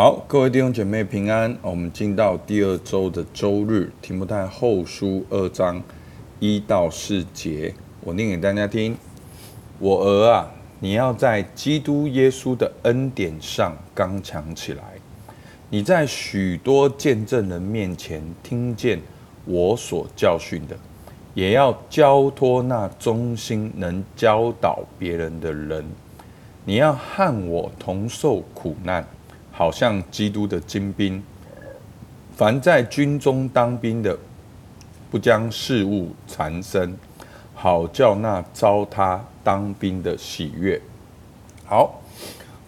好，各位弟兄姐妹平安。我们进到第二周的周日，提摩太后书二章一到四节，我念给大家听。我儿啊，你要在基督耶稣的恩典上刚强起来。你在许多见证人面前听见我所教训的，也要交托那忠心能教导别人的人。你要和我同受苦难。好像基督的精兵，凡在军中当兵的，不将事物缠身，好叫那招他当兵的喜悦。好，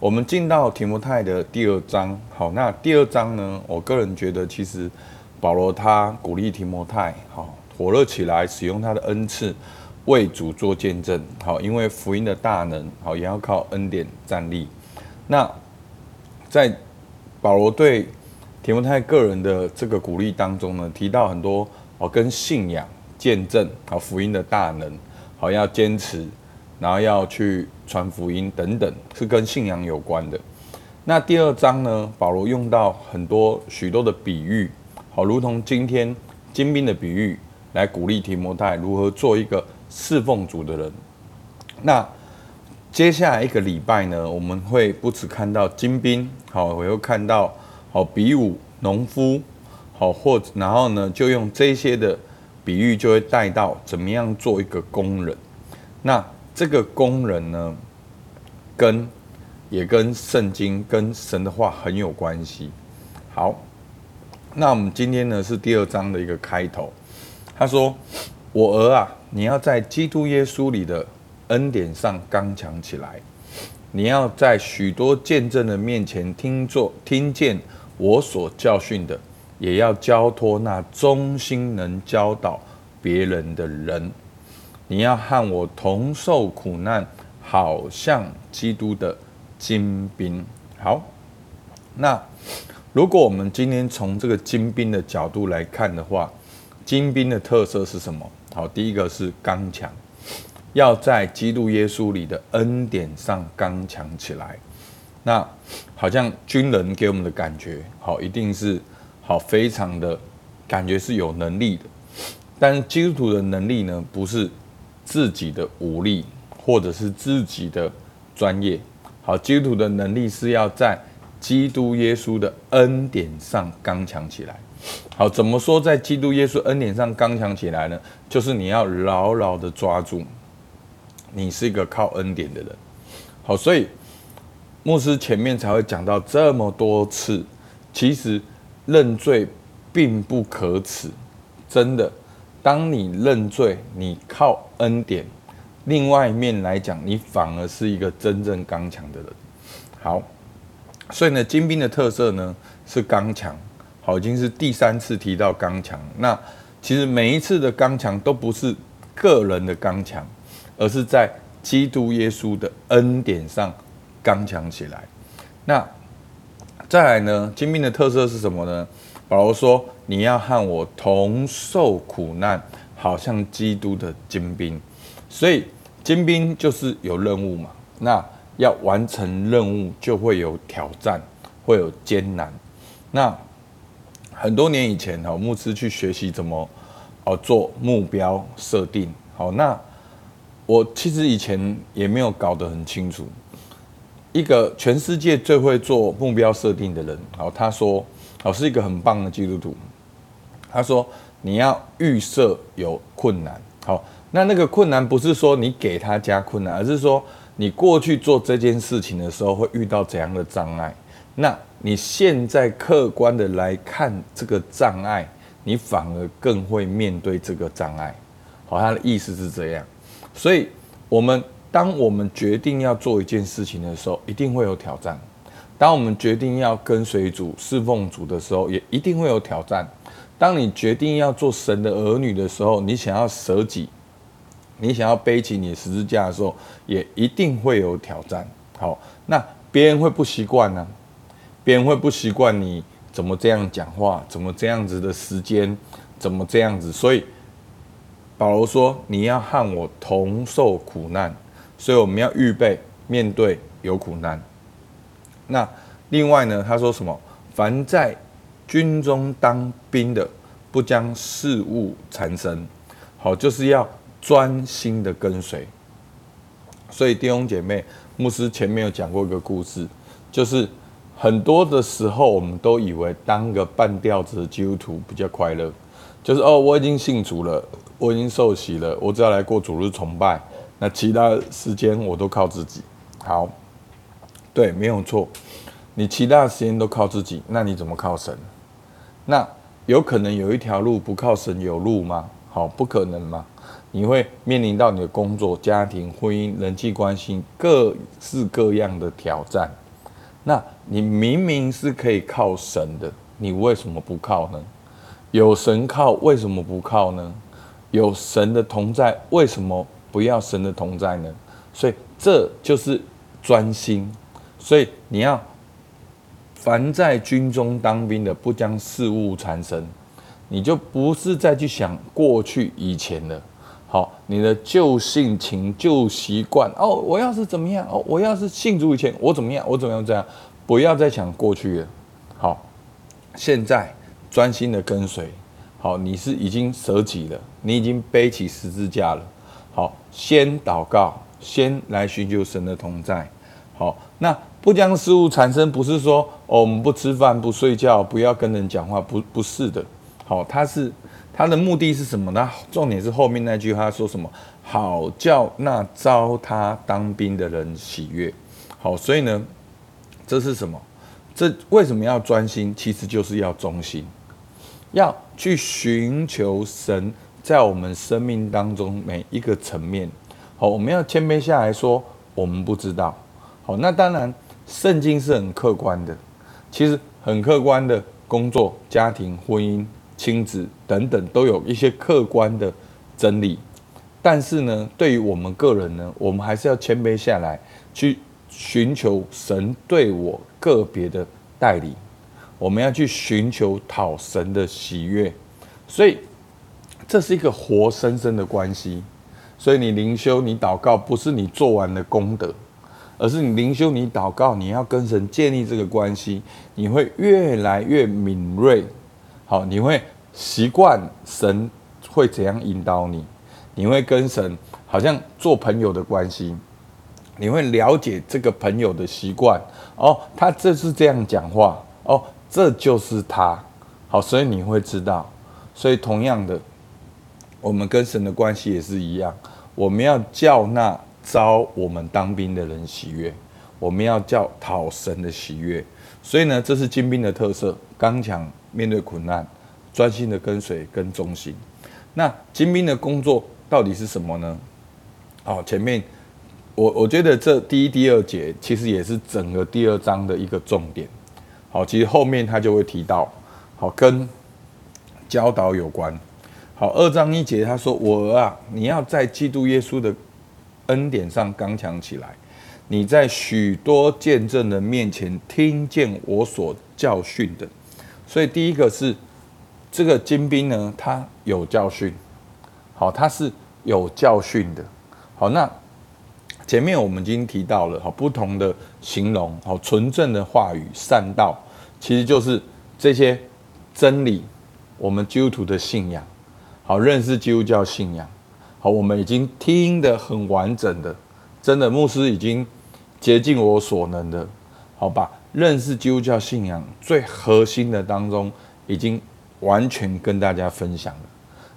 我们进到提摩太的第二章。好，那第二章呢？我个人觉得，其实保罗他鼓励提摩太，好，火热起来，使用他的恩赐为主做见证。好，因为福音的大能，好，也要靠恩典站立。那在保罗对提摩太个人的这个鼓励当中呢，提到很多哦，跟信仰、见证、好福音的大能，好要坚持，然后要去传福音等等，是跟信仰有关的。那第二章呢，保罗用到很多许多的比喻，好，如同今天精兵的比喻，来鼓励提摩太如何做一个侍奉主的人。那接下来一个礼拜呢，我们会不只看到精兵，好，我又看到好比武农夫，好，或者然后呢，就用这些的比喻，就会带到怎么样做一个工人。那这个工人呢，跟也跟圣经跟神的话很有关系。好，那我们今天呢是第二章的一个开头。他说：“我儿啊，你要在基督耶稣里的。”恩典上刚强起来，你要在许多见证人面前听作听见我所教训的，也要交托那忠心能教导别人的人。你要和我同受苦难，好像基督的精兵。好，那如果我们今天从这个精兵的角度来看的话，精兵的特色是什么？好，第一个是刚强。要在基督耶稣里的恩典上刚强起来，那好像军人给我们的感觉，好，一定是好，非常的感觉是有能力的。但是基督徒的能力呢，不是自己的武力，或者是自己的专业。好，基督徒的能力是要在基督耶稣的恩典上刚强起来。好，怎么说在基督耶稣恩典上刚强起来呢？就是你要牢牢的抓住。你是一个靠恩典的人，好，所以牧师前面才会讲到这么多次，其实认罪并不可耻，真的。当你认罪，你靠恩典，另外一面来讲，你反而是一个真正刚强的人。好，所以呢，精兵的特色呢是刚强，好，已经是第三次提到刚强。那其实每一次的刚强都不是个人的刚强。而是在基督耶稣的恩典上刚强起来。那再来呢？精兵的特色是什么呢？保罗说：“你要和我同受苦难，好像基督的精兵。”所以精兵就是有任务嘛。那要完成任务，就会有挑战，会有艰难。那很多年以前，哈，牧师去学习怎么哦做目标设定。好，那。我其实以前也没有搞得很清楚，一个全世界最会做目标设定的人，好，他说，好，是一个很棒的基督徒。他说，你要预设有困难，好，那那个困难不是说你给他加困难，而是说你过去做这件事情的时候会遇到怎样的障碍，那你现在客观的来看这个障碍，你反而更会面对这个障碍。好，他的意思是这样。所以，我们当我们决定要做一件事情的时候，一定会有挑战；当我们决定要跟随主、侍奉主的时候，也一定会有挑战；当你决定要做神的儿女的时候，你想要舍己，你想要背起你的十字架的时候，也一定会有挑战。好，那别人会不习惯呢？别人会不习惯你怎么这样讲话，怎么这样子的时间，怎么这样子？所以。保罗说：“你要和我同受苦难，所以我们要预备面对有苦难。那另外呢，他说什么？凡在军中当兵的，不将事务缠身。好，就是要专心的跟随。所以弟兄姐妹，牧师前面有讲过一个故事，就是很多的时候，我们都以为当个半吊子的基督徒比较快乐，就是哦，我已经信主了，我已经受洗了，我只要来过主日崇拜，那其他时间我都靠自己。好，对，没有错，你其他时间都靠自己，那你怎么靠神？那有可能有一条路不靠神有路吗？好，不可能吗？你会面临到你的工作、家庭、婚姻、人际关系各式各样的挑战。那你明明是可以靠神的，你为什么不靠呢？有神靠，为什么不靠呢？有神的同在，为什么不要神的同在呢？所以这就是专心。所以你要凡在军中当兵的，不将事务缠身，你就不是再去想过去以前了。好，你的旧性情、旧习惯哦，我要是怎么样哦，我要是信主以前我怎么样，我怎么样这样，不要再想过去了。好，现在专心的跟随。好，你是已经舍己了，你已经背起十字架了。好，先祷告，先来寻求神的同在。好，那不将事物产生，不是说哦，我们不吃饭、不睡觉、不要跟人讲话，不，不是的。好，他是。他的目的是什么呢？重点是后面那句话说什么？好叫那招他当兵的人喜悦。好，所以呢，这是什么？这为什么要专心？其实就是要忠心，要去寻求神在我们生命当中每一个层面。好，我们要谦卑下来说，我们不知道。好，那当然，圣经是很客观的，其实很客观的工作、家庭、婚姻。亲子等等都有一些客观的真理，但是呢，对于我们个人呢，我们还是要谦卑下来，去寻求神对我个别的带领。我们要去寻求讨神的喜悦，所以这是一个活生生的关系。所以你灵修、你祷告，不是你做完的功德，而是你灵修、你祷告，你要跟神建立这个关系，你会越来越敏锐。好，你会习惯神会怎样引导你，你会跟神好像做朋友的关系，你会了解这个朋友的习惯哦，他这是这样讲话哦，这就是他。好，所以你会知道，所以同样的，我们跟神的关系也是一样，我们要叫那招我们当兵的人喜悦，我们要叫讨神的喜悦。所以呢，这是精兵的特色，刚强。面对苦难，专心的跟随跟忠心。那精兵的工作到底是什么呢？好，前面我我觉得这第一、第二节其实也是整个第二章的一个重点。好，其实后面他就会提到，好，跟教导有关。好，二章一节他说：“我儿啊，你要在基督耶稣的恩典上刚强起来。你在许多见证人面前听见我所教训的。”所以第一个是这个精兵呢，他有教训，好，他是有教训的，好，那前面我们已经提到了，好，不同的形容，好，纯正的话语、善道，其实就是这些真理，我们基督徒的信仰，好，认识基督教信仰，好，我们已经听得很完整的，真的牧师已经竭尽我所能的，好吧。认识基督教信仰最核心的当中，已经完全跟大家分享了。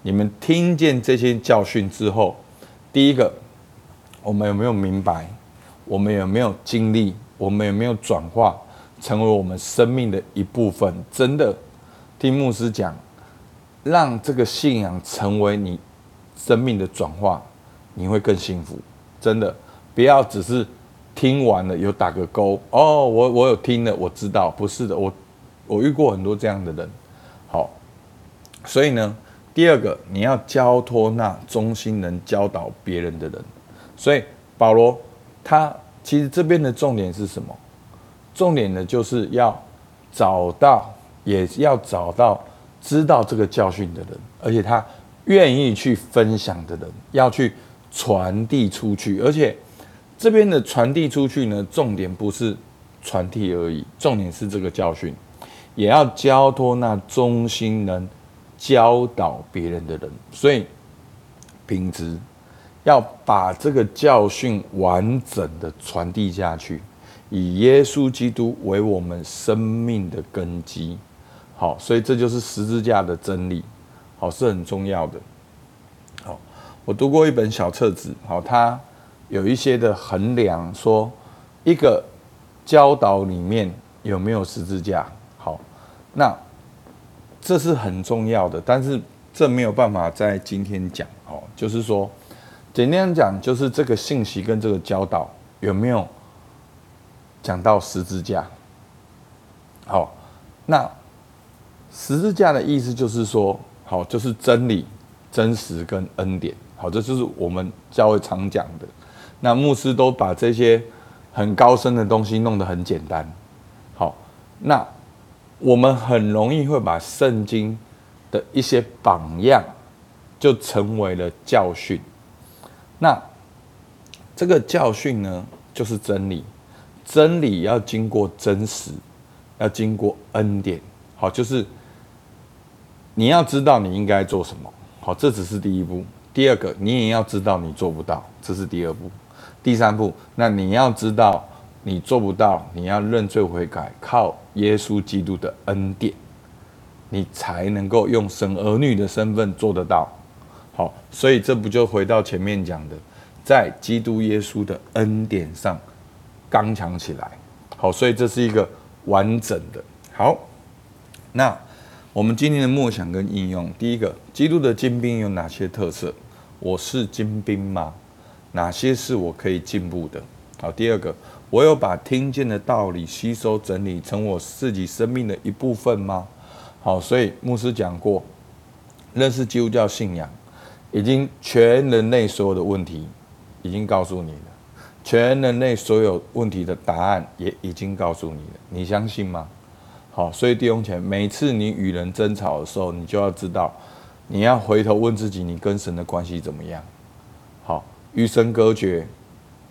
你们听见这些教训之后，第一个，我们有没有明白？我们有没有经历？我们有没有转化成为我们生命的一部分？真的，听牧师讲，让这个信仰成为你生命的转化，你会更幸福。真的，不要只是。听完了有打个勾哦，我我有听了，我知道不是的，我我遇过很多这样的人，好，所以呢，第二个你要交托那忠心能教导别人的人，所以保罗他其实这边的重点是什么？重点呢就是要找到，也要找到知道这个教训的人，而且他愿意去分享的人，要去传递出去，而且。这边的传递出去呢，重点不是传递而已，重点是这个教训，也要交托那忠心能教导别人的人。所以品质要把这个教训完整的传递下去，以耶稣基督为我们生命的根基。好，所以这就是十字架的真理，好，是很重要的。好，我读过一本小册子，好，它有一些的衡量，说一个教导里面有没有十字架。好，那这是很重要的，但是这没有办法在今天讲。哦，就是说，简单讲，就是这个信息跟这个教导有没有讲到十字架。好，那。十字架的意思就是说，好，就是真理、真实跟恩典，好，这就是我们教会常讲的。那牧师都把这些很高深的东西弄得很简单，好，那我们很容易会把圣经的一些榜样就成为了教训。那这个教训呢，就是真理，真理要经过真实，要经过恩典，好，就是。你要知道你应该做什么，好，这只是第一步。第二个，你也要知道你做不到，这是第二步。第三步，那你要知道你做不到，你要认罪悔改，靠耶稣基督的恩典，你才能够用神儿女的身份做得到。好，所以这不就回到前面讲的，在基督耶稣的恩典上刚强起来。好，所以这是一个完整的。好，那。我们今天的默想跟应用，第一个，基督的精兵有哪些特色？我是精兵吗？哪些是我可以进步的？好，第二个，我有把听见的道理吸收整理成我自己生命的一部分吗？好，所以牧师讲过，认识基督教信仰，已经全人类所有的问题已经告诉你了，全人类所有问题的答案也已经告诉你了，你相信吗？好，所以弟兄前，每次你与人争吵的时候，你就要知道，你要回头问自己，你跟神的关系怎么样？好，与神隔绝，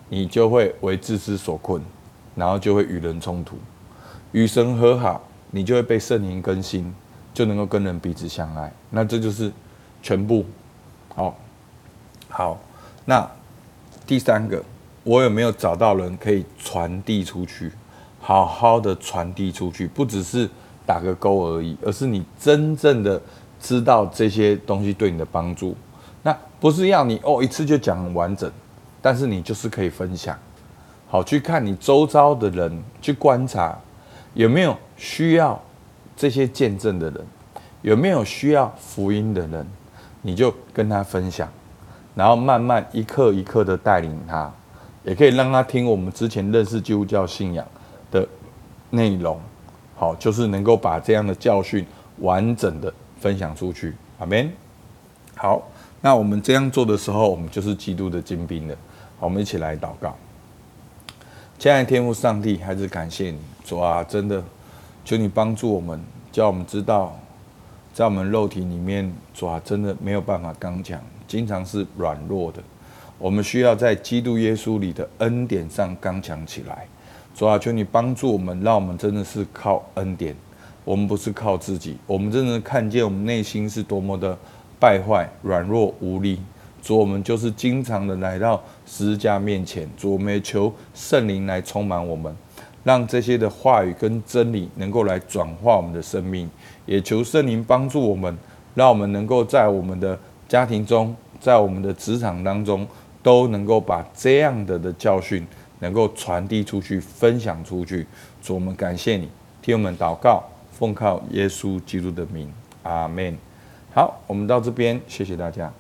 你就会为自私所困，然后就会与人冲突；与神和好，你就会被圣灵更新，就能够跟人彼此相爱。那这就是全部。好，好，那第三个，我有没有找到人可以传递出去？好好的传递出去，不只是打个勾而已，而是你真正的知道这些东西对你的帮助。那不是要你哦一次就讲很完整，但是你就是可以分享。好，去看你周遭的人，去观察有没有需要这些见证的人，有没有需要福音的人，你就跟他分享，然后慢慢一刻一刻的带领他，也可以让他听我们之前认识基督教信仰的内容，好，就是能够把这样的教训完整的分享出去，阿们。好，那我们这样做的时候，我们就是基督的精兵了。好，我们一起来祷告。亲爱的天父上帝，还是感谢你，主啊，真的求你帮助我们，叫我们知道，在我们肉体里面，主啊，真的没有办法刚强，经常是软弱的。我们需要在基督耶稣里的恩典上刚强起来。主啊，求你帮助我们，让我们真的是靠恩典，我们不是靠自己。我们真的看见我们内心是多么的败坏、软弱、无力。主，我们就是经常的来到十字架面前。主，我们也求圣灵来充满我们，让这些的话语跟真理能够来转化我们的生命。也求圣灵帮助我们，让我们能够在我们的家庭中，在我们的职场当中，都能够把这样的的教训。能够传递出去，分享出去，主，我们感谢你，替我们祷告，奉靠耶稣基督的名，阿门。好，我们到这边，谢谢大家。